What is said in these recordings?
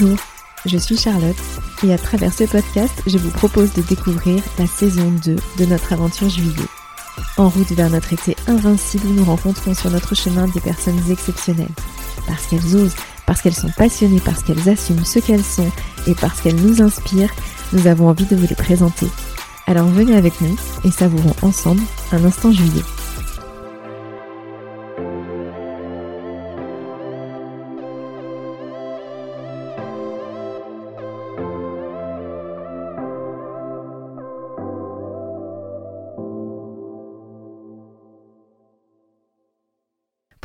Bonjour, je suis Charlotte et à travers ce podcast, je vous propose de découvrir la saison 2 de notre aventure juillet. En route vers notre été invincible, nous rencontrons sur notre chemin des personnes exceptionnelles. Parce qu'elles osent, parce qu'elles sont passionnées, parce qu'elles assument ce qu'elles sont et parce qu'elles nous inspirent, nous avons envie de vous les présenter. Alors venez avec nous et savourons ensemble un instant juillet.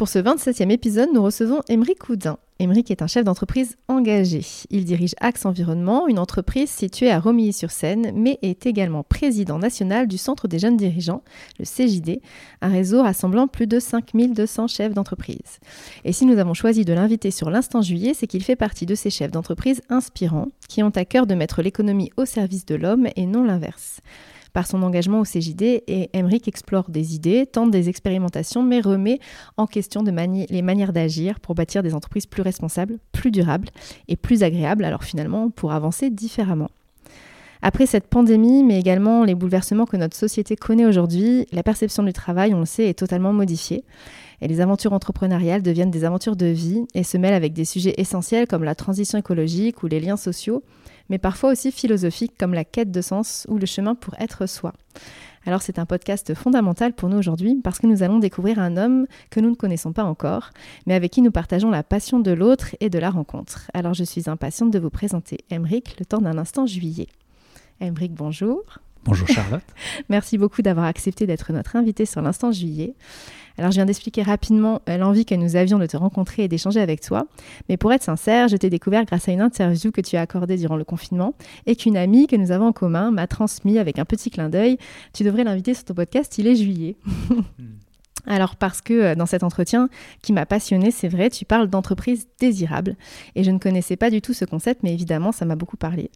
Pour ce 27e épisode, nous recevons Émeric Coudin. Émeric est un chef d'entreprise engagé. Il dirige Axe Environnement, une entreprise située à Romilly-sur-Seine, mais est également président national du Centre des jeunes dirigeants, le CJD, un réseau rassemblant plus de 5200 chefs d'entreprise. Et si nous avons choisi de l'inviter sur l'instant juillet, c'est qu'il fait partie de ces chefs d'entreprise inspirants qui ont à cœur de mettre l'économie au service de l'homme et non l'inverse. Par son engagement au CJD, et Emmerich explore des idées, tente des expérimentations, mais remet en question les manières d'agir pour bâtir des entreprises plus responsables, plus durables et plus agréables, alors finalement pour avancer différemment. Après cette pandémie, mais également les bouleversements que notre société connaît aujourd'hui, la perception du travail, on le sait, est totalement modifiée. Et les aventures entrepreneuriales deviennent des aventures de vie et se mêlent avec des sujets essentiels comme la transition écologique ou les liens sociaux, mais parfois aussi philosophiques comme la quête de sens ou le chemin pour être soi. Alors c'est un podcast fondamental pour nous aujourd'hui parce que nous allons découvrir un homme que nous ne connaissons pas encore, mais avec qui nous partageons la passion de l'autre et de la rencontre. Alors je suis impatiente de vous présenter Emric le temps d'un instant juillet. Emric, bonjour. Bonjour Charlotte. Merci beaucoup d'avoir accepté d'être notre invité sur l'instant juillet. Alors je viens d'expliquer rapidement euh, l'envie que nous avions de te rencontrer et d'échanger avec toi, mais pour être sincère, je t'ai découvert grâce à une interview que tu as accordée durant le confinement et qu'une amie que nous avons en commun m'a transmis avec un petit clin d'œil. Tu devrais l'inviter sur ton podcast, il est juillet. Alors parce que euh, dans cet entretien qui m'a passionné, c'est vrai, tu parles d'entreprise désirable et je ne connaissais pas du tout ce concept, mais évidemment ça m'a beaucoup parlé.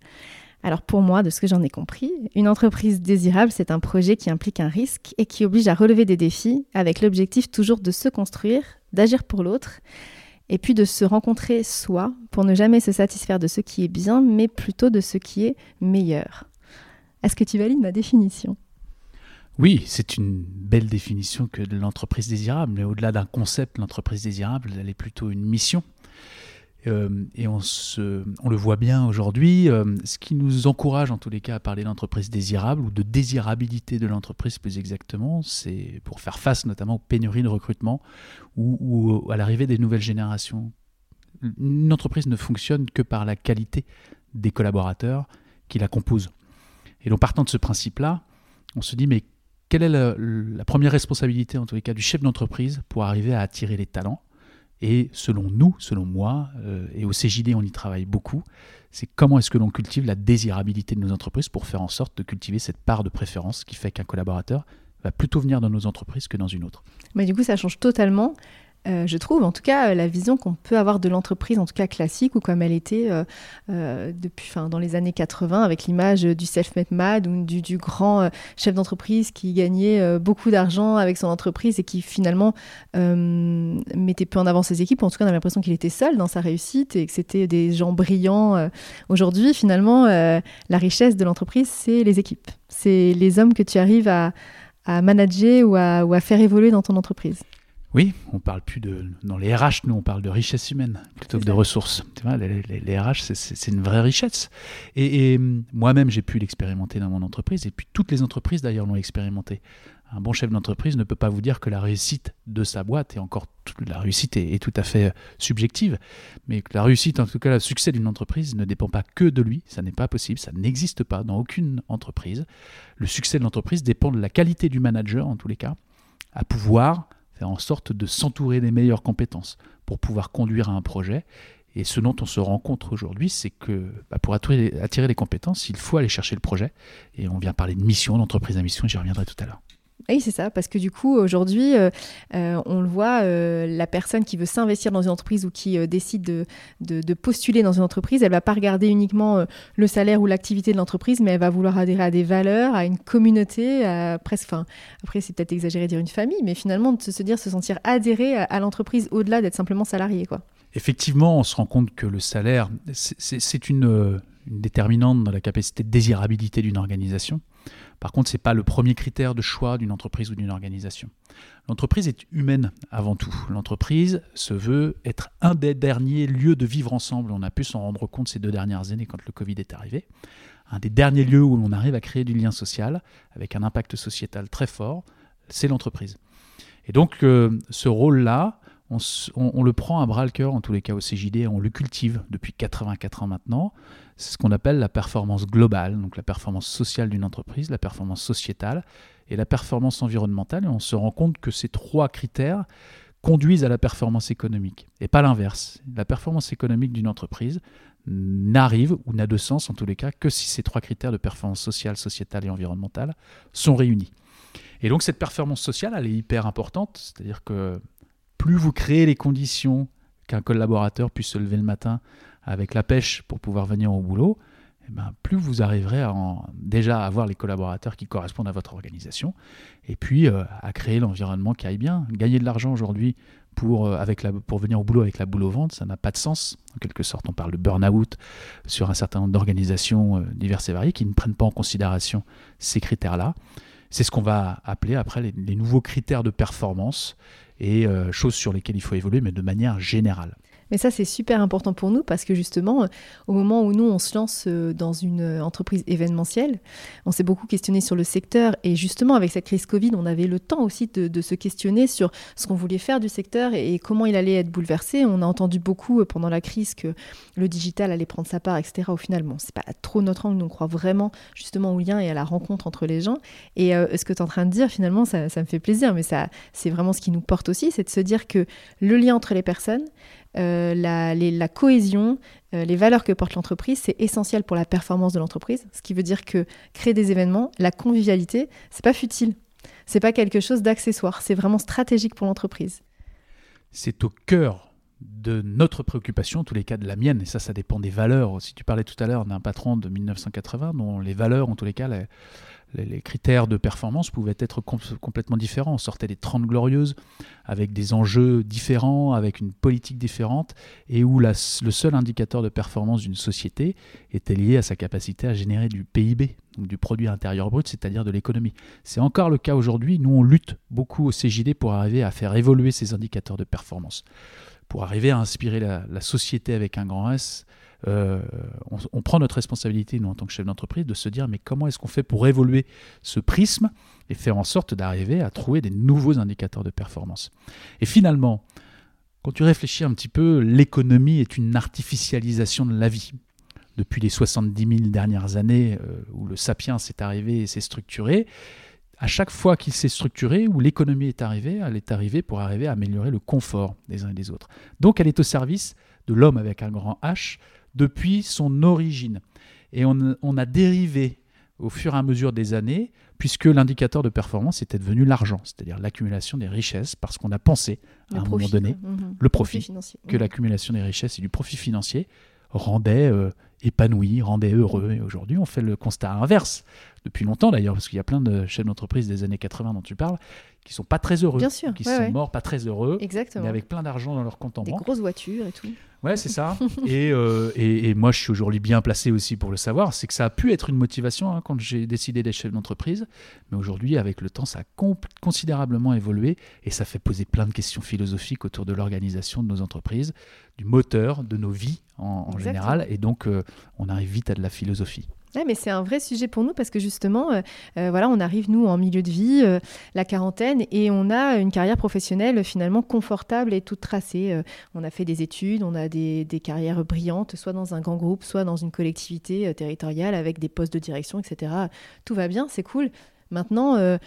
Alors pour moi, de ce que j'en ai compris, une entreprise désirable, c'est un projet qui implique un risque et qui oblige à relever des défis avec l'objectif toujours de se construire, d'agir pour l'autre, et puis de se rencontrer soi pour ne jamais se satisfaire de ce qui est bien, mais plutôt de ce qui est meilleur. Est-ce que tu valides ma définition? Oui, c'est une belle définition que l'entreprise désirable, mais au-delà d'un concept, l'entreprise désirable, elle est plutôt une mission. Euh, et on, le voit bien aujourd'hui. Euh, ce qui nous encourage en tous les cas à parler d'entreprise désirable ou de désirabilité de l'entreprise plus exactement, c'est pour faire face notamment aux pénuries de recrutement ou, ou à l'arrivée des nouvelles générations. Une entreprise ne fonctionne que par la qualité des collaborateurs qui la composent. Et donc partant de ce principe-là, on se dit mais quelle est la, la première responsabilité en tous les cas du chef d'entreprise pour arriver à attirer les talents et selon nous, selon moi, euh, et au CJD on y travaille beaucoup, c'est comment est-ce que l'on cultive la désirabilité de nos entreprises pour faire en sorte de cultiver cette part de préférence qui fait qu'un collaborateur va plutôt venir dans nos entreprises que dans une autre. Mais du coup, ça change totalement euh, je trouve, en tout cas, euh, la vision qu'on peut avoir de l'entreprise, en tout cas classique, ou comme elle était euh, depuis, enfin, dans les années 80, avec l'image du self-made man ou du, grand chef d'entreprise qui gagnait beaucoup d'argent avec son entreprise et qui finalement mettait peu en avant ses équipes. En tout cas, on avait l'impression qu'il était seul dans sa réussite et que c'était des gens brillants. Aujourd'hui, finalement, la richesse de l'entreprise, c'est les équipes. C'est les hommes que tu arrives à, manager ou à faire évoluer dans ton entreprise. Oui, on parle plus de. Dans les RH, nous, on parle de richesse humaine plutôt que de ressources. Tu vois, les, RH, c'est une vraie richesse. Et, moi-même, j'ai pu l'expérimenter dans mon entreprise, et puis toutes les entreprises, d'ailleurs, l'ont expérimenté. Un bon chef d'entreprise ne peut pas vous dire que la réussite de sa boîte, et encore la réussite est, tout à fait subjective, mais que la réussite, en tout cas le succès d'une entreprise, ne dépend pas que de lui. Ça n'est pas possible, ça n'existe pas dans aucune entreprise. Le succès de l'entreprise dépend de la qualité du manager, en tous les cas, à pouvoir faire en sorte de s'entourer des meilleures compétences pour pouvoir conduire à un projet. Et ce dont on se rend compte aujourd'hui, c'est que bah, pour attirer, attirer les compétences, il faut aller chercher le projet. Et on vient parler de mission, d'entreprise à mission, j'y reviendrai tout à l'heure. Oui, c'est ça, parce que du coup, aujourd'hui, euh, euh, on le voit, euh, la personne qui veut s'investir dans une entreprise ou qui décide de, postuler dans une entreprise, elle va pas regarder uniquement le salaire ou l'activité de l'entreprise, mais elle va vouloir adhérer à des valeurs, à une communauté, presque, enfin, après, c'est peut-être exagéré de dire une famille, mais finalement, de se dire, se sentir adhéré à, à l'entreprise au-delà d'être simplement salarié, quoi. effectivement, on se rend compte que le salaire, c'est une, une, déterminante dans la capacité de désirabilité d'une organisation. Par contre, ce n'est pas le premier critère de choix d'une entreprise ou d'une organisation. L'entreprise est humaine avant tout. L'entreprise se veut être un des derniers lieux de vivre ensemble. On a pu s'en rendre compte ces deux dernières années quand le Covid est arrivé. Un des derniers lieux où l'on arrive à créer du lien social avec un impact sociétal très fort, c'est l'entreprise. Et donc, euh, ce rôle-là, on, le prend à bras le cœur, en tous les cas au CJD, on le cultive depuis 84 ans maintenant. C'est ce qu'on appelle la performance globale, donc la performance sociale d'une entreprise, la performance sociétale et la performance environnementale. Et on se rend compte que ces trois critères conduisent à la performance économique, et pas l'inverse. La performance économique d'une entreprise n'arrive, ou n'a de sens en tous les cas, que si ces trois critères de performance sociale, sociétale et environnementale sont réunis. Et donc cette performance sociale, elle est hyper importante, c'est-à-dire que plus vous créez les conditions qu'un collaborateur puisse se lever le matin avec la pêche pour pouvoir venir au boulot, eh ben, plus vous arriverez à déjà à avoir les collaborateurs qui correspondent à votre organisation, et puis euh, à créer l'environnement qui aille bien. Gagner de l'argent aujourd'hui pour, euh, pour venir au boulot avec la boule au ventre, ça n'a pas de sens. En quelque sorte, on parle de burn-out sur un certain nombre d'organisations euh, diverses et variées qui ne prennent pas en considération ces critères-là. C'est ce qu'on va appeler après les, nouveaux critères de performance et choses sur lesquelles il faut évoluer, mais de manière générale. Mais ça, c'est super important pour nous parce que justement, au moment où nous, on se lance euh, dans une euh, entreprise événementielle, on s'est beaucoup questionné sur le secteur. Et justement, avec cette crise Covid, on avait le temps aussi de, se questionner sur ce qu'on voulait faire du secteur et, comment il allait être bouleversé. On a entendu beaucoup euh, pendant la crise que le digital allait prendre sa part, etc. Au final, bon, c'est pas trop notre angle. On croit vraiment justement au lien et à la rencontre entre les gens. Et ce que tu es en train de dire, finalement, ça, ça me fait plaisir. Mais ça, c'est vraiment ce qui nous porte aussi, c'est de se dire que le lien entre les personnes, euh, la, cohésion, euh, les valeurs que porte l'entreprise, c'est essentiel pour la performance de l'entreprise. Ce qui veut dire que créer des événements, la convivialité, c'est pas futile. C'est pas quelque chose d'accessoire. C'est vraiment stratégique pour l'entreprise. C'est au cœur de notre préoccupation, en tous les cas de la mienne, et ça, ça dépend des valeurs. Si tu parlais tout à l'heure d'un patron de 1980, dont les valeurs, en tous les cas, les, critères de performance pouvaient être complètement différents. On sortait des 30 glorieuses avec des enjeux différents, avec une politique différente, et où le seul indicateur de performance d'une société était lié à sa capacité à générer du PIB, donc du produit intérieur brut, c'est-à-dire de l'économie. C'est encore le cas aujourd'hui. Nous, on lutte beaucoup au CJD pour arriver à faire évoluer ces indicateurs de performance, pour arriver à inspirer la société avec un grand S euh, on, prend notre responsabilité, nous, en tant que chef d'entreprise, de se dire mais comment est-ce qu'on fait pour évoluer ce prisme et faire en sorte d'arriver à trouver des nouveaux indicateurs de performance? Et finalement, quand tu réfléchis un petit peu, l'économie est une artificialisation de la vie. Depuis les 70 000 dernières années euh, où le sapiens s'est arrivé et s'est structuré, à chaque fois qu'il s'est structuré, où l'économie est arrivée, elle est arrivée pour arriver à améliorer le confort des uns et des autres. Donc elle est au service de l'homme avec un grand H, depuis son origine. Et on, a dérivé au fur et à mesure des années, puisque l'indicateur de performance était devenu l'argent, c'est-à-dire l'accumulation des richesses, parce qu'on a pensé à un moment donné, mhm. le profit, que mhm. l'accumulation des richesses et du profit financier rendait euh, épanoui, rendait heureux. Et aujourd'hui, on fait le constat inverse, depuis longtemps d'ailleurs, parce qu'il y a plein de chefs d'entreprise des années 80 dont tu parles, qui sont pas très heureux, qui sont morts pas très heureux, Exactement. mais avec plein d'argent dans leur compte en banque. Des grosses voitures et tout. Ouais, c'est ça. Euh, et, et, moi, je suis aujourd'hui bien placé aussi pour le savoir. C'est que ça a pu être une motivation hein, quand j'ai décidé d'être chef d'entreprise. Mais aujourd'hui, avec le temps, ça a considérablement évolué et ça fait poser plein de questions philosophiques autour de l'organisation de nos entreprises, du moteur de nos vies en, général. Et donc, euh, on arrive vite à de la philosophie mais c'est un vrai sujet pour nous parce que justement, euh, euh, voilà, on arrive nous en milieu de vie, euh, la quarantaine, et on a une carrière professionnelle finalement confortable et toute tracée. on a fait des études, on a des, des, carrières brillantes, soit dans un grand groupe, soit dans une collectivité territoriale avec des postes de direction, etc. Tout va bien, c'est cool. Maintenant, euh,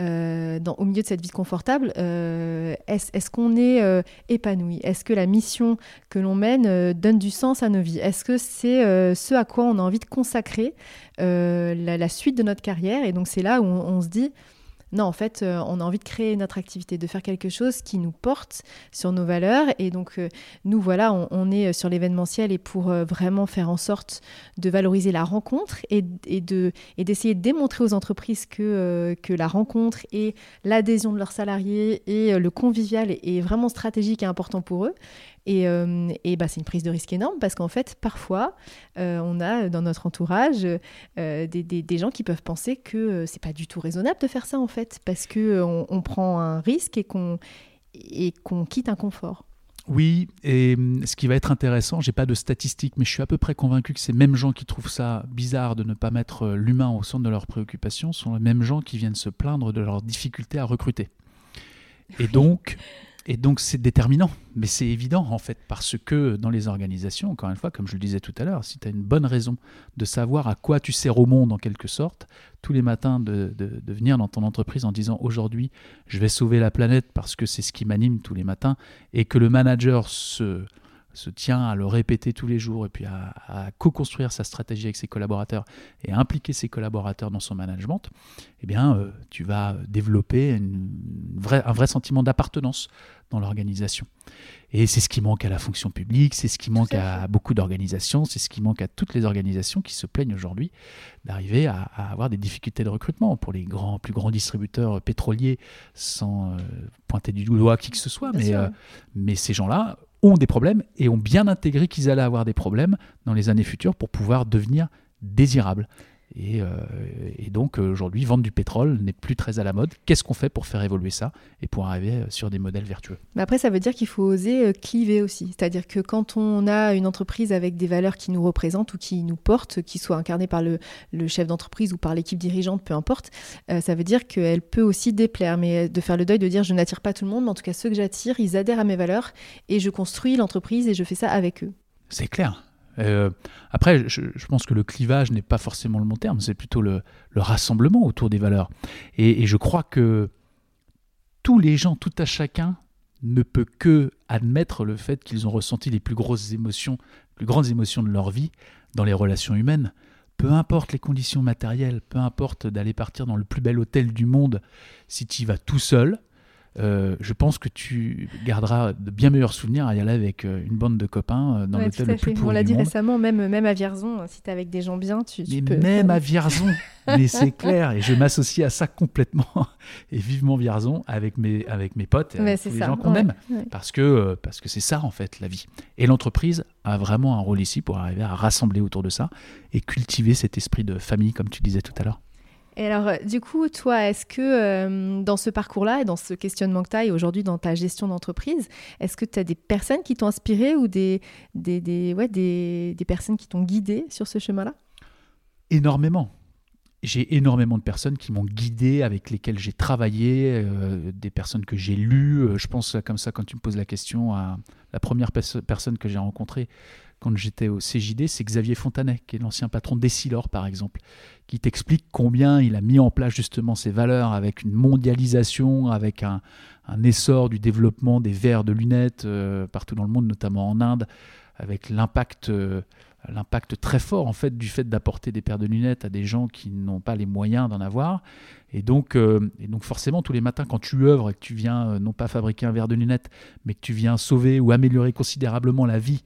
euh, au milieu de cette vie confortable, euh, est-ce qu'on est, épanoui? Est-ce que la mission que l'on mène donne du sens à nos vies? Est-ce que c'est ce à quoi on a envie de consacrer la, suite de notre carrière? Et donc c'est là où on se dit, non, en fait, euh, on a envie de créer notre activité, de faire quelque chose qui nous porte sur nos valeurs. Et donc, euh, nous, voilà, on, est sur l'événementiel et pour euh, vraiment faire en sorte de valoriser la rencontre et, de, et d'essayer de démontrer aux entreprises que, que la rencontre et l'adhésion de leurs salariés et le convivial est, vraiment stratégique et important pour eux. Et, et bah, c'est une prise de risque énorme parce qu'en fait, parfois, on a dans notre entourage des, des, des, gens qui peuvent penser que c'est pas du tout raisonnable de faire ça en fait, parce que on, prend un risque et qu'on qu'on quitte un confort. Oui, et hum, ce qui va être intéressant, j'ai pas de statistiques, mais je suis à peu près convaincu que ces mêmes gens qui trouvent ça bizarre de ne pas mettre euh, l'humain au centre de leurs préoccupations sont les mêmes gens qui viennent se plaindre de leur difficulté à recruter. Et donc, et donc c'est déterminant, mais c'est évident en fait, parce que dans les organisations, encore une fois, comme je le disais tout à l'heure, si tu as une bonne raison de savoir à quoi tu sers au monde en quelque sorte, tous les matins de, de venir dans ton entreprise en disant aujourd'hui je vais sauver la planète parce que c'est ce qui m'anime tous les matins, et que le manager se, se tient à le répéter tous les jours et puis à, co-construire sa stratégie avec ses collaborateurs et à impliquer ses collaborateurs dans son management, eh bien, euh, tu vas développer une un vrai sentiment d'appartenance dans l'organisation. Et c'est ce qui manque à la fonction publique, c'est ce qui manque à, beaucoup d'organisations, c'est ce qui manque à toutes les organisations qui se plaignent aujourd'hui d'arriver à, avoir des difficultés de recrutement pour les grands, plus grands distributeurs pétroliers, sans euh, pointer du doigt qui que ce soit. mais, euh, mais ces gens-là ont des problèmes et ont bien intégré qu'ils allaient avoir des problèmes dans les années futures pour pouvoir devenir désirables. Euh, et, donc aujourd'hui, vendre du pétrole n'est plus très à la mode. Qu'est-ce qu'on fait pour faire évoluer ça et pour arriver euh, sur des modèles vertueux? Mais Après, ça veut dire qu'il faut oser euh, cliver aussi. C'est-à-dire que quand on a une entreprise avec des valeurs qui nous représentent ou qui nous portent, qui soient incarnées par le, chef d'entreprise ou par l'équipe dirigeante, peu importe, ça veut dire qu'elle peut aussi déplaire. Mais de faire le deuil, de dire je n'attire pas tout le monde, mais en tout cas ceux que j'attire, ils adhèrent à mes valeurs et je construis l'entreprise et je fais ça avec eux. C'est clair. Euh, après, je, pense que le clivage n'est pas forcément le bon terme, c'est plutôt le, rassemblement autour des valeurs. Et, je crois que tous les gens, tout à chacun, ne peut que admettre le fait qu'ils ont ressenti les plus grosses émotions, les plus grandes émotions de leur vie dans les relations humaines. Peu importe les conditions matérielles, peu importe d'aller partir dans le plus bel hôtel du monde, si tu y vas tout seul, euh, je pense que tu garderas de bien meilleurs souvenirs à y aller avec euh, une bande de copains euh, dans l'hôtel le plus On l'a dit récemment, même, même à Vierzon, si tu es avec des gens bien, tu, mais peux. Même à Vierzon, mais c'est clair, et je m'associe à ça complètement, et vivement Vierzon avec mes, avec mes potes et avec tous les gens qu'on aime, parce que parce que c'est ça en fait la vie. Et l'entreprise a vraiment un rôle ici pour arriver à rassembler autour de ça et cultiver cet esprit de famille, comme tu disais tout à l'heure. Et alors, euh, du coup, toi, est-ce que euh, dans ce parcours-là et dans ce questionnement que tu as aujourd'hui dans ta gestion d'entreprise, est-ce que tu as des personnes qui t'ont inspiré ou des personnes qui t'ont guidé sur ce chemin-là? Énormément. J'ai énormément de personnes qui m'ont guidé, avec lesquelles j'ai travaillé, euh, des personnes que j'ai lues. Je pense comme ça, quand tu me poses la question, à la première personne que j'ai rencontrée, quand j'étais au CJD, c'est Xavier Fontanet, qui est l'ancien patron d'Essilor, par exemple, qui t'explique combien il a mis en place justement ces valeurs avec une mondialisation, avec un, essor du développement des verres de lunettes euh, partout dans le monde, notamment en Inde, avec l'impact euh, l'impact très fort en fait du fait d'apporter des paires de lunettes à des gens qui n'ont pas les moyens d'en avoir. Et donc euh, et donc forcément tous les matins quand tu œuvres et que tu viens non pas fabriquer un verre de lunettes mais que tu viens sauver ou améliorer considérablement la vie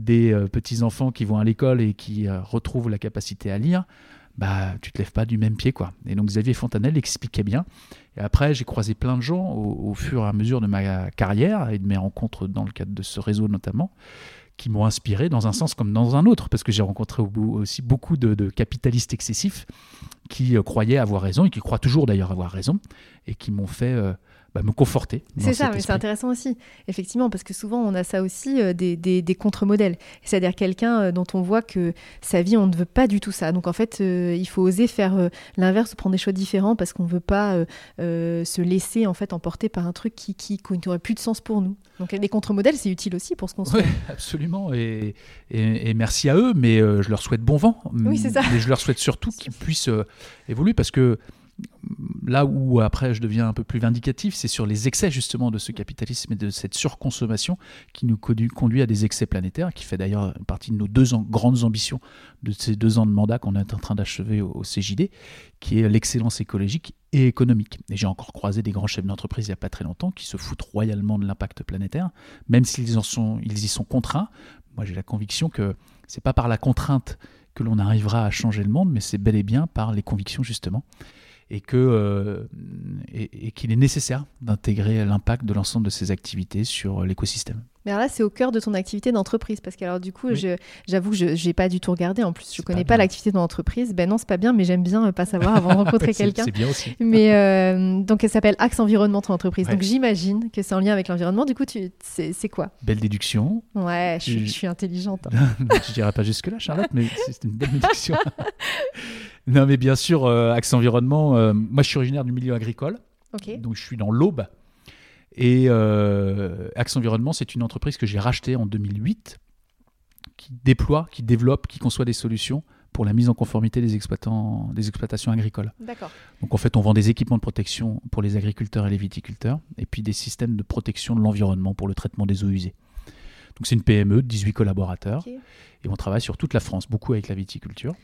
des euh, petits-enfants qui vont à l'école et qui euh, retrouvent la capacité à lire, bah, tu te lèves pas du même pied. quoi. Et donc Xavier Fontanel expliquait bien. Et après, j'ai croisé plein de gens au, fur et à mesure de ma carrière et de mes rencontres dans le cadre de ce réseau notamment, qui m'ont inspiré dans un sens comme dans un autre, parce que j'ai rencontré aussi beaucoup de, capitalistes excessifs qui euh, croyaient avoir raison, et qui croient toujours d'ailleurs avoir raison, et qui m'ont fait... Bah, me conforter. C'est ça, mais c'est intéressant aussi, effectivement, parce que souvent on a ça aussi euh, des, des, contre-modèles. C'est-à-dire quelqu'un euh, dont on voit que sa vie, on ne veut pas du tout ça. Donc en fait, euh, il faut oser faire l'inverse, prendre des choix différents parce qu'on ne veut pas se laisser en fait emporter par un truc qui, qui, n'aurait plus de sens pour nous. Donc les contre-modèles, c'est utile aussi pour ce qu'on Oui, absolument. Et, et, merci à eux, mais je leur souhaite bon vent. Oui, c'est ça. Mais je leur souhaite surtout qu'ils puissent évoluer parce que là où après je deviens un peu plus vindicatif, c'est sur les excès justement de ce capitalisme et de cette surconsommation qui nous conduit à des excès planétaires, qui fait d'ailleurs partie de nos deux grandes ambitions de ces deux ans de mandat qu'on est en train d'achever au, CJD, qui est l'excellence écologique et économique. Et j'ai encore croisé des grands chefs d'entreprise il n'y a pas très longtemps qui se foutent royalement de l'impact planétaire, même s'ils y sont contraints. Moi j'ai la conviction que c'est pas par la contrainte que l'on arrivera à changer le monde, mais c'est bel et bien par les convictions justement. Et euh, et, et qu'il est nécessaire d'intégrer l'impact de l'ensemble de ces activités sur l'écosystème. Mais alors là, c'est au cœur de ton activité d'entreprise. Parce que, alors, du coup, Oui. j'avoue que je n'ai pas du tout regardé. En plus, je C'est connais pas pas l'activité de ton entreprise. Ben non, c'est pas bien, mais j'aime bien euh, pas savoir avant de rencontrer quelqu'un. C'est bien aussi. Mais euh, donc, elle s'appelle Axe Environnement, ton entreprise. Ouais. Donc, j'imagine que c'est en lien avec l'environnement. Du coup, c'est, quoi? Belle déduction. Ouais, je suis, Je- je suis intelligente. hein. je dirais pas jusque-là, Charlotte, mais c'est une belle déduction. Non, mais bien sûr, euh, Axe Environnement, euh, moi je suis originaire du milieu agricole, donc je suis dans l'Aube. Et euh, Axe Environnement, c'est une entreprise que j'ai rachetée en 2008, qui déploie, qui développe, qui conçoit des solutions pour la mise en conformité des, exploitants, des exploitations agricoles. D'accord. Donc en fait, on vend des équipements de protection pour les agriculteurs et les viticulteurs, et puis des systèmes de protection de l'environnement pour le traitement des eaux usées. Donc c'est une PME de 18 collaborateurs, et on travaille sur toute la France, beaucoup avec la viticulture.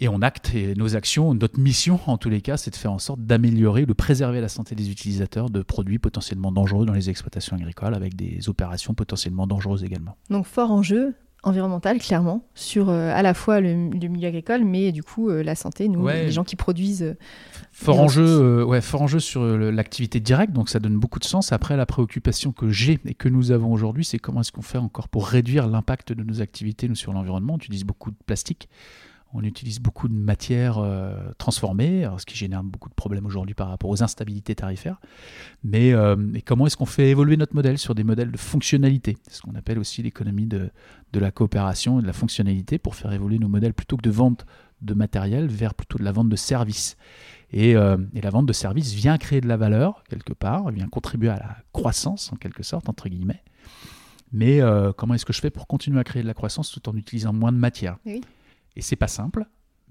Et on acte et nos actions, notre mission en tous les cas, c'est de faire en sorte d'améliorer, de préserver la santé des utilisateurs de produits potentiellement dangereux dans les exploitations agricoles, avec des opérations potentiellement dangereuses également. Donc, fort enjeu environnemental, clairement, sur euh, à la fois le, le milieu agricole, mais du coup, euh, la santé, nous, Ouais. les gens qui produisent. euh, Fort enjeu, ouais, fort enjeu sur euh, l'activité directe, donc ça donne beaucoup de sens. Après, la préoccupation que j'ai et que nous avons aujourd'hui, c'est comment est-ce qu'on fait encore pour réduire l'impact de nos activités nous, sur l'environnement? On utilise beaucoup de plastique, on utilise beaucoup de matières euh, transformées, ce qui génère beaucoup de problèmes aujourd'hui par rapport aux instabilités tarifaires. Mais euh, et comment est-ce qu'on fait évoluer notre modèle sur des modèles de fonctionnalité? Ce qu'on appelle aussi l'économie de, de la coopération et de la fonctionnalité pour faire évoluer nos modèles plutôt que de vente de matériel vers plutôt de la vente de services. Et, euh, la vente de services vient créer de la valeur, quelque part, vient contribuer à la croissance, en quelque sorte, entre guillemets. Mais comment est-ce que je fais pour continuer à créer de la croissance tout en utilisant moins de matière? Et c'est pas simple,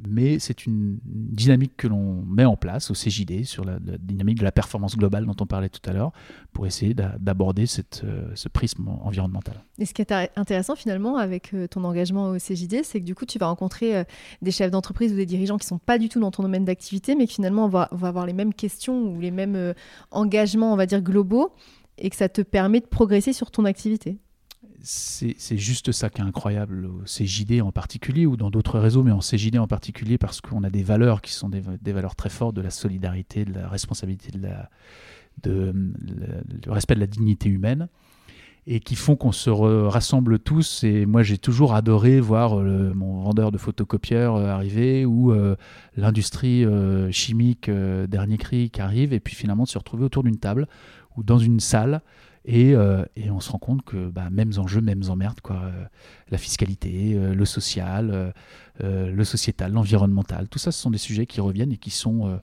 mais c'est une dynamique que l'on met en place au CJD sur la, dynamique de la performance globale dont on parlait tout à l'heure, pour essayer d'a- d'aborder euh, ce prisme environnemental. Et ce qui est intér- intéressant finalement avec euh, ton engagement au CJD, c'est que du coup, tu vas rencontrer euh, des chefs d'entreprise ou des dirigeants qui sont pas du tout dans ton domaine d'activité, mais qui finalement vont, vont avoir les mêmes questions ou les mêmes engagements, on va dire, globaux, et que ça te permet de progresser sur ton activité. C'est juste ça qui est incroyable au CJD en particulier ou dans d'autres réseaux, mais en CJD en particulier parce qu'on a des valeurs qui sont des, valeurs très fortes de la solidarité, de la responsabilité, de la, respect de la dignité humaine et qui font qu'on se rassemble tous. Et moi, j'ai toujours adoré voir euh, mon vendeur de photocopieurs euh, arriver ou euh, l'industrie chimique dernier cri qui arrive et puis finalement de se retrouver autour d'une table ou dans une salle et, euh, et on se rend compte que bah, mêmes enjeux, mêmes emmerdes, quoi. Euh, la fiscalité, euh, le social, le sociétal, l'environnemental, tout ça, ce sont des sujets qui reviennent et qui sont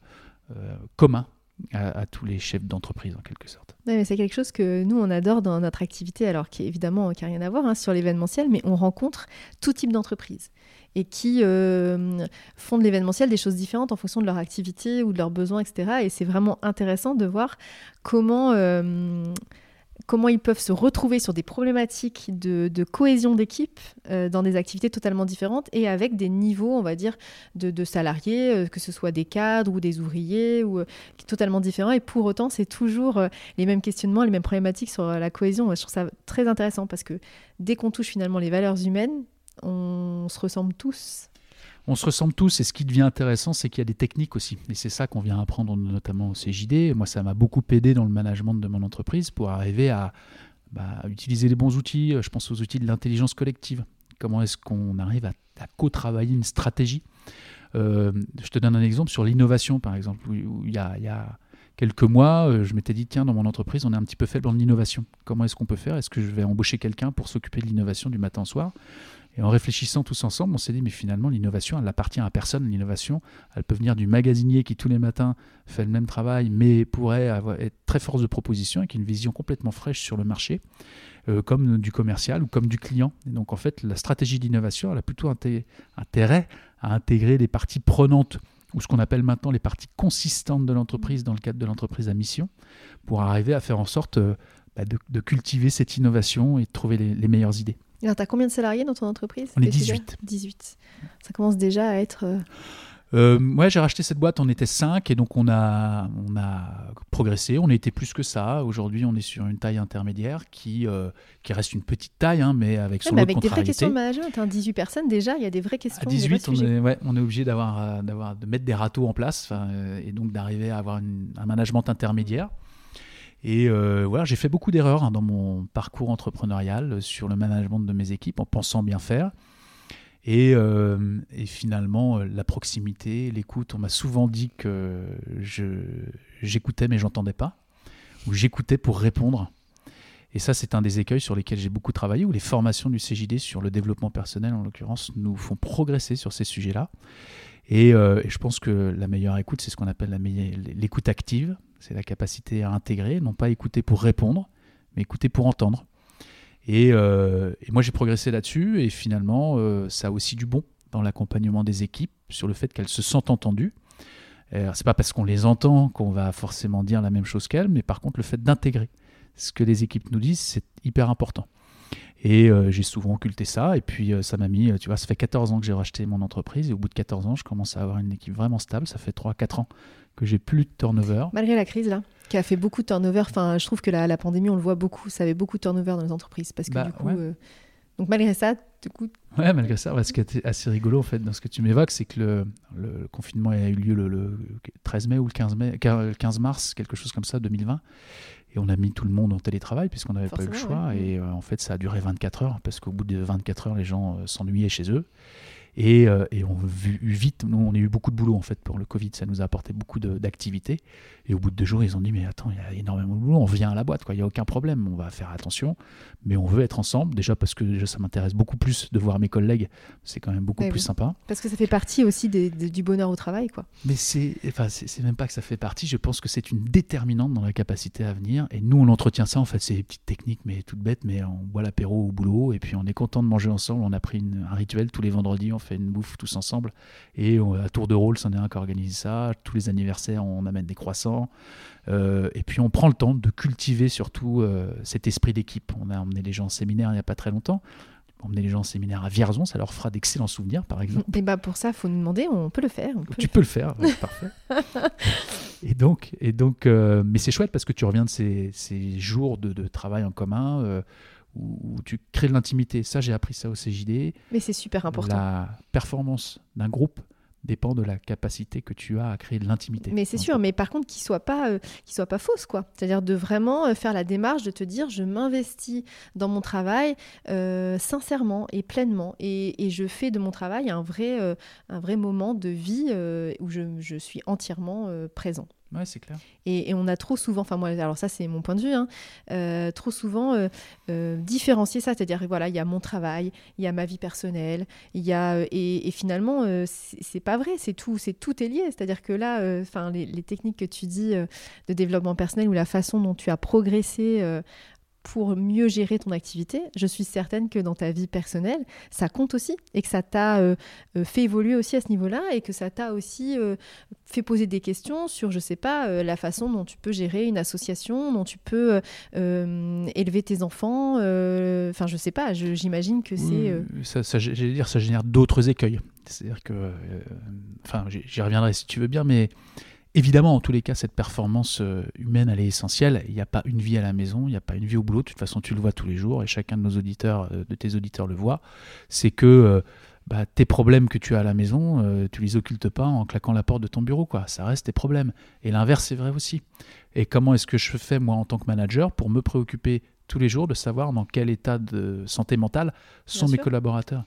communs à, tous les chefs d'entreprise en quelque sorte. C'est quelque chose que nous, on adore dans notre activité, alors qui évidemment qui n'a rien à voir hein, sur l'événementiel, mais on rencontre tout type d'entreprises et qui font de l'événementiel des choses différentes en fonction de leur activité ou de leurs besoins, etc. Et c'est vraiment intéressant de voir comment, comment ils peuvent se retrouver sur des problématiques de, cohésion d'équipe euh, dans des activités totalement différentes et avec des niveaux, on va dire, de, salariés, euh, que ce soit des cadres ou des ouvriers, ou euh, totalement différents. Et pour autant, c'est toujours euh, les mêmes questionnements, les mêmes problématiques sur la cohésion. Je trouve ça très intéressant parce que dès qu'on touche finalement les valeurs humaines, on se ressemble tous. On se ressemble tous et ce qui devient intéressant, c'est qu'il y a des techniques aussi. Et c'est ça qu'on vient apprendre notamment au CJD. Moi, ça m'a beaucoup aidé dans le management de mon entreprise pour arriver à, bah, à utiliser les bons outils. Je pense aux outils de l'intelligence collective. Comment est-ce qu'on arrive à, co-travailler une stratégie? Euh, Je te donne un exemple sur l'innovation, par exemple, il, y y a quelques mois, euh, je m'étais dit, tiens, dans mon entreprise, on est un petit peu faible en innovation. Comment est-ce qu'on peut faire? Est-ce que je vais embaucher quelqu'un pour s'occuper de l'innovation du matin au soir? Et en réfléchissant tous ensemble, on s'est dit, mais finalement, l'innovation, elle n'appartient à personne. L'innovation, elle peut venir du magasinier qui, tous les matins, fait le même travail, mais pourrait être très force de proposition et qui a une vision complètement fraîche sur le marché, euh, comme du commercial ou comme du client. Et donc, en fait, la stratégie d'innovation, elle a plutôt inté- intérêt à intégrer les parties prenantes ou ce qu'on appelle maintenant les parties consistantes de l'entreprise dans le cadre de l'entreprise à mission, pour arriver à faire en sorte euh, bah, de, cultiver cette innovation et de trouver les meilleures idées. Alors, tu as combien de salariés dans ton entreprise On est Tu sais 18. 18. Ça commence déjà à être. euh, euh, ouais, j'ai racheté cette boîte, on était 5 et donc on a, on a progressé, on était plus que ça. Aujourd'hui, on est sur une taille intermédiaire qui, euh, qui reste une petite taille, hein, mais avec son Ouais, mais de avec des vraies questions de management, hein, 18 personnes déjà, il y a des vraies questions. À des vrais 18, on est, ouais, on est obligé d'avoir, euh, d'avoir, de mettre des râteaux en place et donc d'arriver à avoir une- un management intermédiaire. Et euh, voilà, j'ai fait beaucoup d'erreurs hein, dans mon parcours entrepreneurial euh, sur le management de mes équipes en pensant bien faire. Et, euh, finalement, la proximité, l'écoute, on m'a souvent dit que je, j'écoutais mais j'entendais pas, ou j'écoutais pour répondre. Et ça, c'est un des écueils sur lesquels j'ai beaucoup travaillé, où les formations du CJD sur le développement personnel, en l'occurrence, nous font progresser sur ces sujets-là. Et, je pense que la meilleure écoute, c'est ce qu'on appelle l'écoute active. C'est la capacité à intégrer, non pas écouter pour répondre, mais écouter pour entendre. Et, euh, moi, j'ai progressé là-dessus. Et finalement, euh, ça a aussi du bon dans l'accompagnement des équipes sur le fait qu'elles se sentent entendues. Euh, C'est pas parce qu'on les entend qu'on va forcément dire la même chose qu'elles, mais par contre, le fait d'intégrer ce que les équipes nous disent, c'est hyper important. Et euh, j'ai souvent occulté ça. Et puis, euh, ça m'a mis, euh, tu vois, ça fait 14 ans que j'ai racheté mon entreprise. Et au bout de 14 ans, je commence à avoir une équipe vraiment stable. Ça fait 3-4 ans que j'ai plus de turnover. Malgré la crise, là, qui a fait beaucoup de turnover, enfin, je trouve que la, la pandémie, on le voit beaucoup, ça avait beaucoup de turnover dans les entreprises. Parce que Bah, du coup. ouais. Donc malgré ça, du coup, Ouais, malgré ça, ce qui était assez rigolo en fait dans ce que tu m'évoques, c'est que le, le confinement a eu lieu le, le 13 mai ou le 15, mai, 15 mars, quelque chose comme ça, 2020. Et on a mis tout le monde en télétravail puisqu'on n'avait pas eu le choix. ouais. Et euh, en fait, ça a duré 24 heures parce qu'au bout de 24 heures, les gens euh, s'ennuyaient chez eux. Et, euh, et on a vu vite, nous, on a eu beaucoup de boulot en fait pour le Covid, ça nous a apporté beaucoup d'activités. Et au bout de deux jours, ils ont dit Mais attends, il y a énormément de boulot, on vient à la boîte, quoi. il n'y a aucun problème, on va faire attention, mais on veut être ensemble. Déjà parce que déjà, ça m'intéresse beaucoup plus de voir mes collègues, c'est quand même beaucoup plus oui. sympa. parce que ça fait partie aussi des- des- du bonheur au travail, quoi. Mais c'est enfin, même pas que ça fait partie, je pense que c'est une déterminante dans la capacité à venir. Et nous, on entretient ça, en fait, c'est des petites techniques, mais toutes bêtes, mais on boit l'apéro au boulot, et puis on est content de manger ensemble. On a pris une- un rituel tous les vendredis, on fait une bouffe tous ensemble. Et on- à tour de rôle, c'en est un qui organise ça. Tous les anniversaires, on amène des croissants. Euh, et puis on prend le temps de cultiver surtout euh, cet esprit d'équipe. On a emmené les gens en séminaire il n'y a pas très longtemps. On emmené les gens en séminaire à Vierzon, ça leur fera d'excellents souvenirs, par exemple. Et bah pour ça, faut nous demander, on peut le faire. on peut Tu le peux le faire, parfait. Et donc, et donc euh, mais c'est chouette parce que tu reviens de ces, ces jours de, de travail en commun euh, où, où tu crées de l'intimité. Ça, j'ai appris ça au CJD. Mais c'est super important. La performance d'un groupe dépend de la capacité que tu as à créer de l'intimité. Mais c'est sûr, mais par contre, qu'il soit pas, euh, qu'il soit pas fausse, quoi. C'est-à-dire de vraiment euh, faire la démarche de te dire, je m'investis dans mon travail euh, sincèrement et pleinement, et, et je fais de mon travail un vrai, un vrai moment de vie où je, je suis entièrement présent. Ouais, c'est clair. Et, on a trop souvent, enfin moi, alors ça c'est mon point de vue, hein, euh, trop souvent euh, euh, différencier ça, c'est-à-dire voilà, il y a mon travail, il y a ma vie personnelle, il y a et, et finalement c'est pas vrai, c'est tout, c'est tout est lié, c'est-à-dire que là, enfin les, les techniques que tu dis de développement personnel ou la façon dont tu as progressé. Pour mieux gérer ton activité, je suis certaine que dans ta vie personnelle, ça compte aussi et que ça t'a euh, euh, fait évoluer aussi à ce niveau-là et que ça t'a aussi euh, fait poser des questions sur, je sais pas, euh, la façon dont tu peux gérer une association, dont tu peux élever tes enfants. Enfin, je sais pas, j'imagine que c'est. Oui, ça, ça, j'allais dire, ça génère d'autres écueils. C'est-à-dire que, enfin, j'y reviendrai si tu veux bien, mais évidemment, en tous les cas, cette performance euh, humaine, elle est essentielle. Il n'y a pas une vie à la maison, il n'y a pas une vie au boulot. De toute façon, tu le vois tous les jours, et chacun de nos auditeurs, euh, de tes auditeurs, le voit. C'est que euh, bah, tes problèmes que tu as à la maison, euh, tu les occultes pas en claquant la porte de ton bureau, quoi. Ça reste tes problèmes. Et l'inverse, c'est vrai aussi. Et comment est-ce que je fais moi en tant que manager pour me préoccuper tous les jours de savoir dans quel état de santé mentale sont Bien mes sûr. collaborateurs?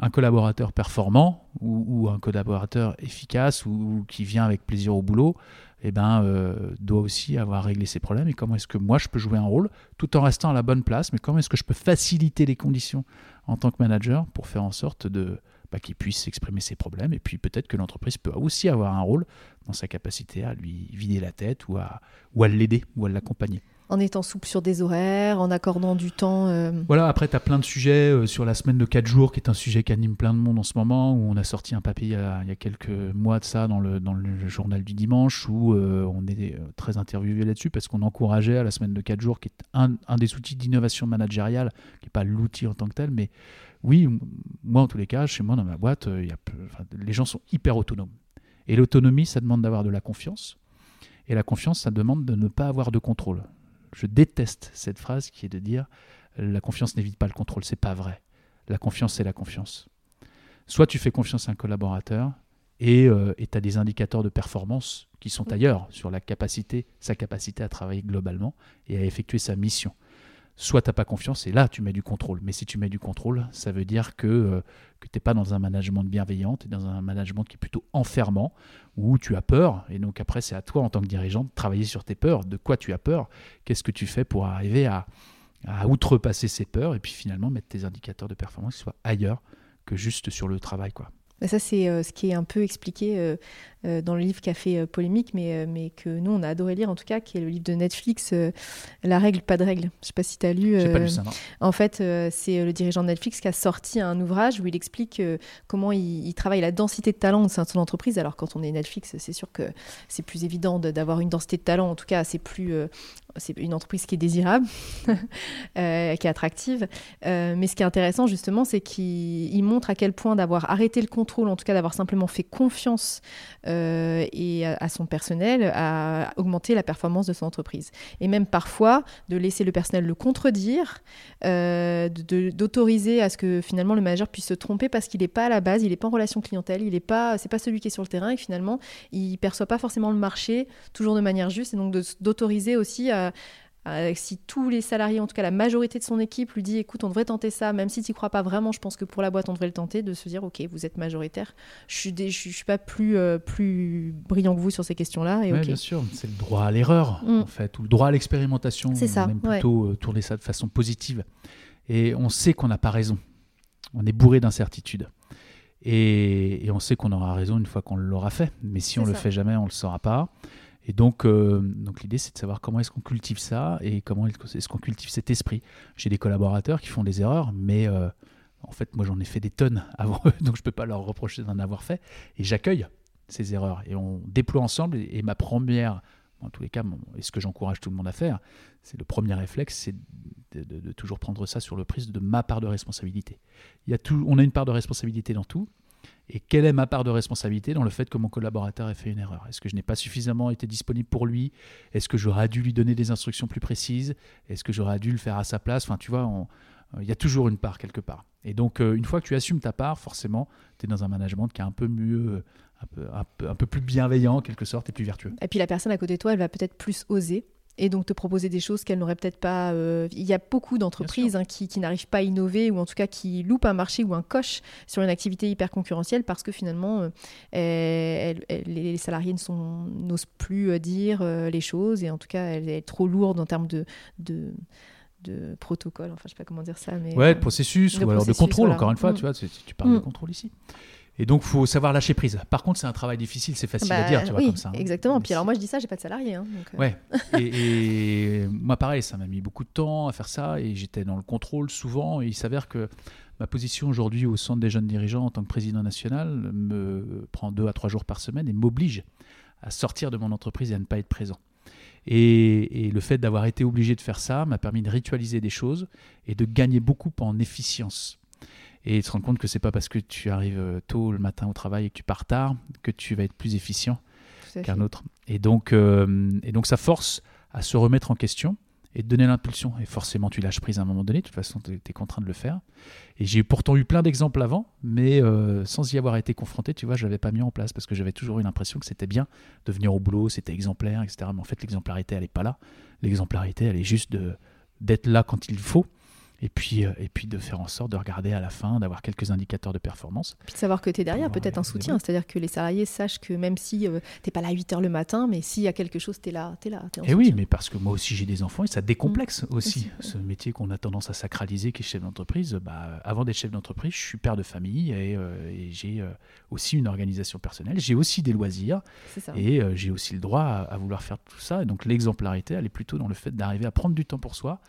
Un collaborateur performant ou, un collaborateur efficace ou, ou qui vient avec plaisir au boulot, eh ben, euh, doit aussi avoir réglé ses problèmes. Et comment est-ce que moi, je peux jouer un rôle tout en restant à la bonne place Mais comment est-ce que je peux faciliter les conditions en tant que manager pour faire en sorte de bah, qu'il puisse exprimer ses problèmes Et puis peut-être que l'entreprise peut aussi avoir un rôle dans sa capacité à lui vider la tête ou à, ou à l'aider ou à l'accompagner? En étant souple sur des horaires, en accordant du temps. euh, Voilà, après, tu as plein de sujets euh, sur la semaine de 4 jours, qui est un sujet qui anime plein de monde en ce moment, où on a sorti un papier il y a, quelques mois de ça dans le, journal du dimanche, où euh, on est très interviewé là-dessus, parce qu'on encourageait à la semaine de 4 jours, qui est un, des outils d'innovation managériale, qui n'est pas l'outil en tant que tel, mais oui, moi en tous les cas, chez moi dans ma boîte, les gens sont hyper autonomes. Et l'autonomie, ça demande d'avoir de la confiance. Et la confiance, ça demande de ne pas avoir de contrôle. Je déteste cette phrase qui est de dire la confiance n'évite pas le contrôle. C'est pas vrai. La confiance, c'est la confiance. Soit tu fais confiance à un collaborateur et tu as des indicateurs de performance qui sont ailleurs sur la capacité, sa capacité à travailler globalement et à effectuer sa mission soit tu n'as pas confiance et là tu mets du contrôle. Mais si tu mets du contrôle, ça veut dire que, euh, tu n'es pas dans un management bienveillant, tu es dans un management qui est plutôt enfermant, où tu as peur. Et donc après, c'est à toi en tant que dirigeant de travailler sur tes peurs. De quoi tu as peur? Qu'est-ce que tu fais pour arriver à, à outrepasser ces peurs et puis finalement mettre tes indicateurs de performance qui soient ailleurs que juste sur le travail. quoi? Ça, c'est euh, ce qui est un peu expliqué euh, euh, dans le livre qui a fait polémique, mais, mais que nous, on a adoré lire, en tout cas, qui est le livre de Netflix, La règle, pas de règle. Je ne sais pas si tu as lu. pas lu ça, non. En fait, c'est le dirigeant de Netflix qui a sorti un ouvrage où il explique comment il, travaille la densité de talent au sein de son entreprise. Alors, quand on est Netflix, c'est sûr que c'est plus évident d'avoir une densité de talent. En tout cas, c'est plus c'est une entreprise qui est désirable, euh, qui est attractive. Euh, mais ce qui est intéressant, justement, c'est qu'il montre à quel point d'avoir arrêté le contrôle, en tout cas d'avoir simplement fait confiance euh, et à, son personnel, a augmenté la performance de son entreprise. Et même parfois, de laisser le personnel le contredire, d'autoriser à ce que finalement le manager puisse se tromper parce qu'il n'est pas à la base, il n'est pas en relation clientèle, il n'est pas, c'est pas celui qui est sur le terrain et finalement, il perçoit pas forcément le marché toujours de manière juste. Et donc d'autoriser aussi à si tous les salariés, en tout cas la majorité de son équipe, lui dit écoute, on devrait tenter ça, même si tu n'y crois pas vraiment, je pense que pour la boîte, on devrait le tenter, de se dire ok, vous êtes majoritaire, je suis, je, suis pas plus, euh, plus brillant que vous sur ces questions-là. Oui, bien sûr, c'est le droit à l'erreur, mm. en fait, ou le droit à l'expérimentation, c'est ça, même plutôt euh, tourner ça de façon positive. Et on sait qu'on n'a pas raison, on est bourré d'incertitudes. Et, on sait qu'on aura raison une fois qu'on l'aura fait, mais si on ne le fait jamais, on ne le saura pas. Et donc, euh, donc l'idée, c'est de savoir comment est-ce qu'on cultive ça et comment est-ce qu'on cultive cet esprit. J'ai des collaborateurs qui font des erreurs, mais euh, en fait, moi, j'en ai fait des tonnes avant eux, donc je ne peux pas leur reprocher d'en avoir fait. Et j'accueille ces erreurs et on déploie ensemble. Et, ma première, en tous les cas, et ce que j'encourage tout le monde à faire, c'est le premier réflexe, c'est de, toujours prendre ça sur le prisme de ma part de responsabilité. Il y a tout, on a une part de responsabilité dans tout, et quelle est ma part de responsabilité dans le fait que mon collaborateur ait fait une erreur? Est-ce que je n'ai pas suffisamment été disponible pour lui? Est-ce que j'aurais dû lui donner des instructions plus précises? Est-ce que j'aurais dû le faire à sa place? Enfin, tu vois, il y a toujours une part quelque part. Et donc, euh, une fois que tu assumes ta part, forcément, tu es dans un management qui est un peu mieux, un peu, un peu, un peu plus bienveillant, en quelque sorte, et plus vertueux. Et puis la personne à côté de toi, elle va peut-être plus oser et donc te proposer des choses qu'elle n'aurait peut-être pas. Euh, il y a beaucoup d'entreprises hein, qui, n'arrivent pas à innover ou en tout cas qui loupent un marché ou un coche sur une activité hyper concurrentielle parce que finalement euh, les salariés n'osent plus euh, dire les choses et en tout cas elle est trop lourde en termes de, de de protocole, enfin je sais pas comment dire ça, mais ouais, de processus ou alors de contrôle. Encore une fois, mm. tu vois, tu, parles de mm. contrôle ici. Et donc, faut savoir lâcher prise. Par contre, c'est un travail difficile, c'est facile à bah, dire, tu vois, comme ça. Hein. Exactement. Puis alors, moi, je dis ça, j'ai pas de salarié. Hein, euh. Ouais. et, moi, pareil, ça m'a mis beaucoup de temps à faire ça et j'étais dans le contrôle souvent. Et il s'avère que ma position aujourd'hui au centre des jeunes dirigeants en tant que président national me prend deux à trois jours par semaine et m'oblige à sortir de mon entreprise et à ne pas être présent. Et, et le fait d'avoir été obligé de faire ça m'a permis de ritualiser des choses et de gagner beaucoup en efficience et se rendre compte que c'est pas parce que tu arrives euh, tôt le matin au travail et que tu pars tard que tu vas être plus efficient qu'un autre. Et donc, euh, et donc ça force à se remettre en question et de donner l'impulsion. Et forcément, tu lâches prise à un moment donné, de toute façon, tu es, contraint de le faire. Et j'ai pourtant eu plein d'exemples avant, mais euh, sans y avoir été confronté, tu vois, je l'avais pas mis en place parce que j'avais toujours eu l'impression que c'était bien de venir au boulot, c'était exemplaire, etc. Mais en fait, l'exemplarité, elle n'est pas là. L'exemplarité, elle est juste d'être là quand il faut et puis, euh, et puis de faire en sorte de regarder à la fin, d'avoir quelques indicateurs de performance. Puis de savoir que tu es derrière, peut-être un soutien, c'est-à-dire que les salariés sachent que même si euh, tu n'es pas là à 8 heures le matin, mais s'il y a quelque chose, tu es là. Es là et eh oui, mais parce que moi aussi j'ai des enfants et ça décomplexe mmh. aussi. Ce métier qu'on a tendance à sacraliser qui est chef d'entreprise, bah, avant d'être chef d'entreprise, je suis père de famille et, euh, j'ai aussi une organisation personnelle, j'ai aussi des loisirs et j'ai aussi le droit à, à vouloir faire tout ça. Et donc l'exemplarité, elle est plutôt dans le fait d'arriver à prendre du temps pour soi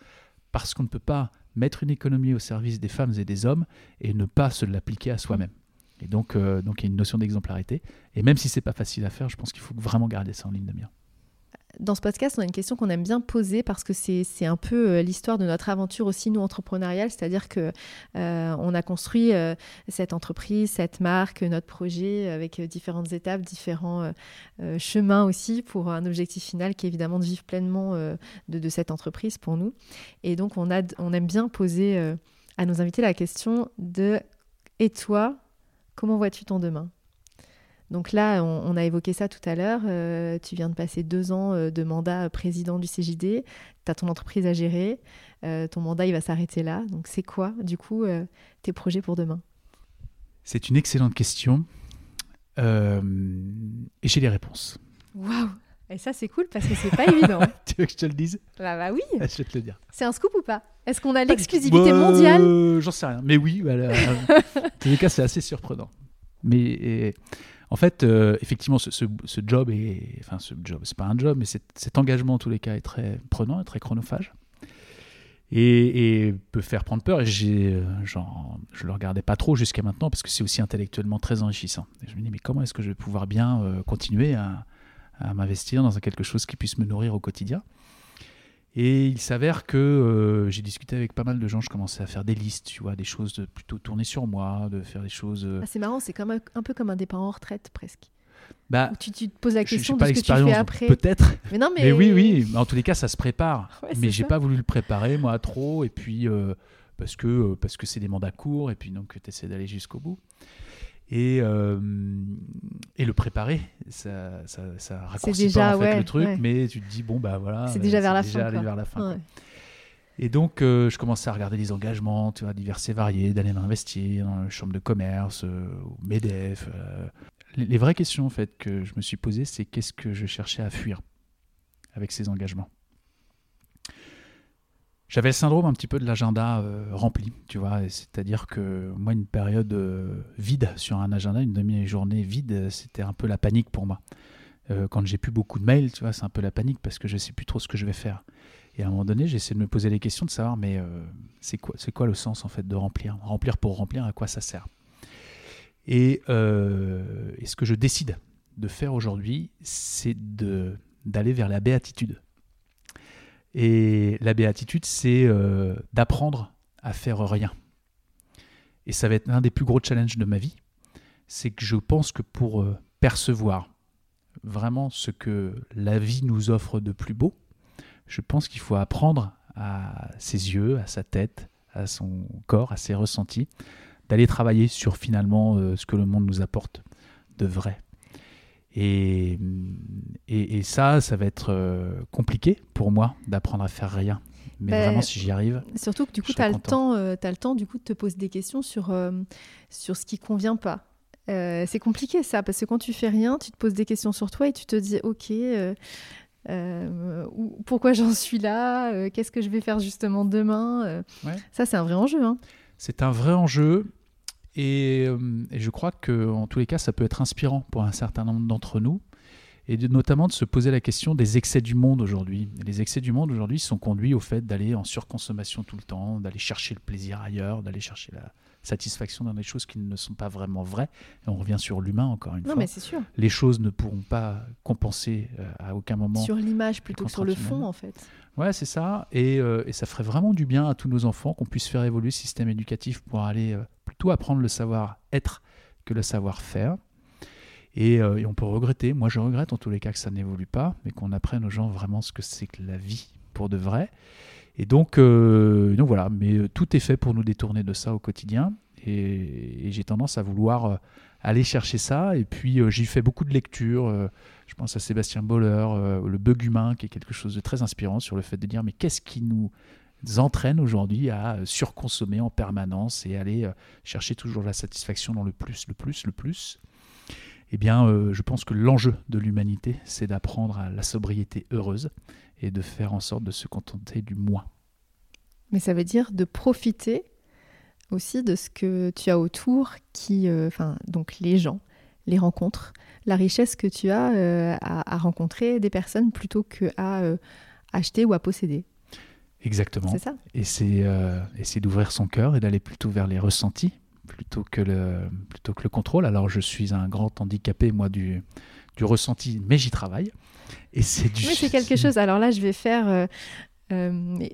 parce qu'on ne peut pas mettre une économie au service des femmes et des hommes et ne pas se l'appliquer à soi-même. Et donc, euh, donc il y a une notion d'exemplarité. Et même si c'est pas facile à faire, je pense qu'il faut vraiment garder ça en ligne de mire. Dans ce podcast, on a une question qu'on aime bien poser parce que c'est un peu euh, l'histoire de notre aventure aussi, nous, entrepreneuriale. C'est-à-dire que euh, on a construit euh, cette entreprise, cette marque, notre projet avec différentes étapes, différents chemins aussi pour un objectif final qui est évidemment de vivre pleinement de, cette entreprise pour nous. Et donc, on, on aime bien poser à nos invités la question de Et toi, comment vois-tu ton demain? Donc là, on, a évoqué ça tout à l'heure. Euh, tu viens de passer deux ans euh, de mandat président du CJD. Tu as ton entreprise à gérer. Euh, ton mandat, il va s'arrêter là. Donc c'est quoi, du coup, tes projets pour demain? C'est une excellente question. et j'ai les réponses. Waouh Et ça, c'est cool parce que c'est pas évident. tu veux que je te le dise? Bah, bah oui. Ah, je vais te le dire. C'est un scoop ou pas? Est-ce qu'on a l'exclusivité mondiale? J'en sais rien. Mais oui, bah, en tous les cas, c'est assez surprenant. Mais en fait, euh, effectivement, ce, job est, enfin, ce job, c'est pas un job, mais cet, engagement en tous les cas est très prenant, et très chronophage, et, peut faire prendre peur. Et euh, genre, je le regardais pas trop jusqu'à maintenant parce que c'est aussi intellectuellement très enrichissant. je me dis, mais comment est-ce que je vais pouvoir bien euh, continuer à m'investir dans quelque chose qui puisse me nourrir au quotidien? Et il s'avère que euh, j'ai discuté avec pas mal de gens, je commençais à faire des listes, tu vois, des choses de, plutôt tournées sur moi, de faire des choses... Euh, ah, c'est marrant, c'est comme un, peu comme un départ en retraite presque. Bah, tu, tu, te poses la question de ce que tu fais après. Peut-être. Mais non, mais... oui, oui. En tous les cas, ça se prépare. mais j'ai pas voulu le préparer, moi, trop. Et puis, euh, parce que parce que c'est des mandats courts. Et puis, donc, tu essaies d'aller jusqu'au bout et, euh, et le préparer. Ça, ça, ça raccourcit déjà, pas en fait, le truc, mais tu te dis, bon, bah voilà, c'est déjà, vers, la déjà fin, vers la fin. Et donc, euh, je commençais à regarder les engagements, tu vois, divers et variés, d'aller m'investir dans la chambre de commerce, euh, au MEDEF. Les, les, vraies questions, en fait, que je me suis posées, c'est qu'est-ce que je cherchais à fuir avec ces engagements? J'avais le syndrome un petit peu de l'agenda euh, rempli, tu vois. C'est-à-dire que moi, une période euh, vide sur un agenda, une demi-journée vide, c'était un peu la panique pour moi. Euh, quand j'ai plus beaucoup de mails, tu vois, c'est un peu la panique parce que je sais plus trop ce que je vais faire. Et à un moment donné, j'essaie de me poser les questions de savoir, mais c'est quoi, c'est quoi le sens en fait de remplir? Remplir pour remplir, à quoi ça sert? Et, ce que je décide de faire aujourd'hui, c'est d'aller vers la béatitude. Et la béatitude, c'est euh, d'apprendre à faire rien. Et ça va être l'un des plus gros challenges de ma vie. C'est que je pense que pour euh, percevoir vraiment ce que la vie nous offre de plus beau, je pense qu'il faut apprendre à ses yeux, à sa tête, à son corps, à ses ressentis, d'aller travailler sur finalement euh, ce que le monde nous apporte de vrai. Et, et, ça, ça va être euh, compliqué pour moi d'apprendre à faire rien. Mais ben, vraiment, si j'y arrive. Surtout que du coup, tu as, le temps, euh, as le temps du coup, de te poser des questions sur, euh, sur ce qui convient pas. c'est compliqué ça, parce que quand tu fais rien, tu te poses des questions sur toi et tu te dis, ok, pourquoi j'en suis là Qu'est-ce que je vais faire justement demain Ça, c'est un vrai enjeu. Hein. C'est un vrai enjeu. Euh, et, je crois que en tous les cas, ça peut être inspirant pour un certain nombre d'entre nous, et notamment de se poser la question des excès du monde aujourd'hui. Les excès du monde aujourd'hui sont conduits au fait d'aller en surconsommation tout le temps, d'aller chercher le plaisir ailleurs, d'aller chercher la satisfaction dans des choses qui ne sont pas vraiment vraies. Et on revient sur l'humain encore une non, fois. Mais c'est sûr. Les choses ne pourront pas compenser euh, à aucun moment. Sur l'image plutôt que sur le fond, en fait. Ouais, c'est ça. Et, euh, et, ça ferait vraiment du bien à tous nos enfants qu'on puisse faire évoluer le système éducatif pour aller apprendre le savoir-être que le savoir-faire. Euh, et, on peut regretter, moi je regrette en tous les cas que ça n'évolue pas, mais qu'on apprenne aux gens vraiment ce que c'est que la vie pour de vrai. Et donc, euh, donc voilà, mais euh, tout est fait pour nous détourner de ça au quotidien. Et, j'ai tendance à vouloir aller chercher ça. Et puis j'y fais beaucoup de lectures. je pense à Sébastien Boller, Le bug humain, qui est quelque chose de très inspirant sur le fait de dire mais qu'est-ce qui nous entraîne aujourd'hui à euh, surconsommer en permanence et aller euh, chercher toujours la satisfaction dans le plus, le plus, le plus, eh bien, euh, je pense que l'enjeu de l'humanité, c'est d'apprendre à la sobriété heureuse et de faire en sorte de se contenter du moins. Mais ça veut dire de profiter aussi de ce que tu as autour, qui, enfin, donc les gens, les rencontres, la richesse que tu as à, rencontrer des personnes plutôt que à acheter ou à posséder. Exactement. C'est ça. Et c'est euh, d'ouvrir son cœur et d'aller plutôt vers les ressentis plutôt que, le, plutôt que le contrôle. Alors je suis un grand handicapé, moi, du, du ressenti, mais j'y travaille. Et c'est du. Oui, c'est quelque chose. Alors là, je vais faire. Euh, euh,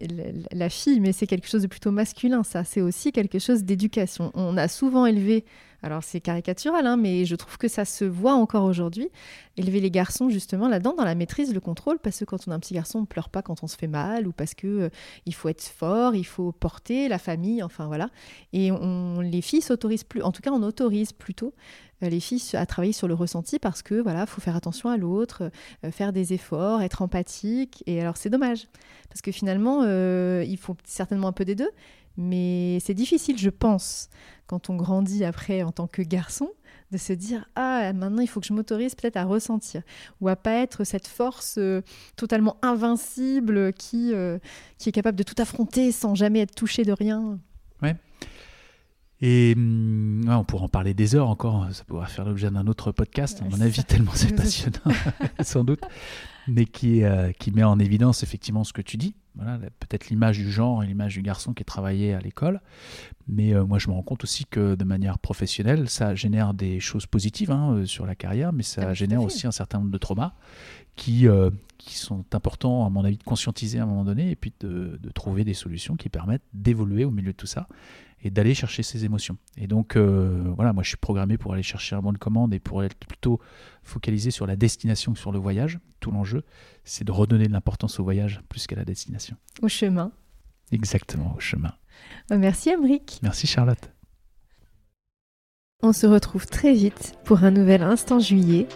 la fille, mais c'est quelque chose de plutôt masculin, ça. C'est aussi quelque chose d'éducation. On a souvent élevé alors c'est caricatural, hein, mais je trouve que ça se voit encore aujourd'hui. Élever les garçons justement là-dedans, dans la maîtrise, le contrôle, parce que quand on a un petit garçon, on ne pleure pas quand on se fait mal, ou parce que euh, il faut être fort, il faut porter la famille, enfin voilà. Et on, les filles s'autorisent plus, en tout cas on autorise plutôt euh, les filles à travailler sur le ressenti parce que voilà, faut faire attention à l'autre, euh, faire des efforts, être empathique. Et alors c'est dommage parce que finalement il faut certainement un peu des deux, mais c'est difficile, je pense, quand on grandit après en tant que garçon, de se dire ah maintenant il faut que je m'autorise peut-être à ressentir ou à pas être cette force euh, totalement invincible qui euh, qui est capable de tout affronter sans jamais être touché de rien. Ouais. Et hum, on pourrait en parler des heures encore, ça pourrait faire l'objet d'un autre podcast, à mon avis, tellement c'est passionnant, sans doute, mais qui, euh, qui met en évidence effectivement ce que tu dis, voilà, peut-être l'image du genre et l'image du garçon qui est travaillé à l'école. Mais euh, moi, je me rends compte aussi que de manière professionnelle, ça génère des choses positives hein, euh, sur la carrière, mais ça ah, génère aussi un certain nombre de traumas qui, euh, qui sont importants, à mon avis, de conscientiser à un moment donné et puis de, de trouver des solutions qui permettent d'évoluer au milieu de tout ça et d'aller chercher ses émotions. Et donc, voilà, moi, je suis programmé pour aller chercher un bon de commande et pour être plutôt focalisé sur la destination que sur le voyage. Tout l'enjeu, c'est de redonner de l'importance au voyage plus qu'à la destination. Au chemin. Exactement, au chemin. Bah, merci Emric. Merci Charlotte. On se retrouve très vite pour un nouvel instant juillet.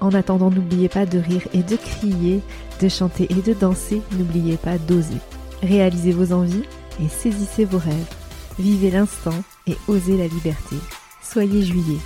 En attendant, n'oubliez pas de rire et de crier, de chanter et de danser. N'oubliez pas d'oser. Réalisez vos envies et saisissez vos rêves. Vivez l'instant et osez la liberté. Soyez juillet.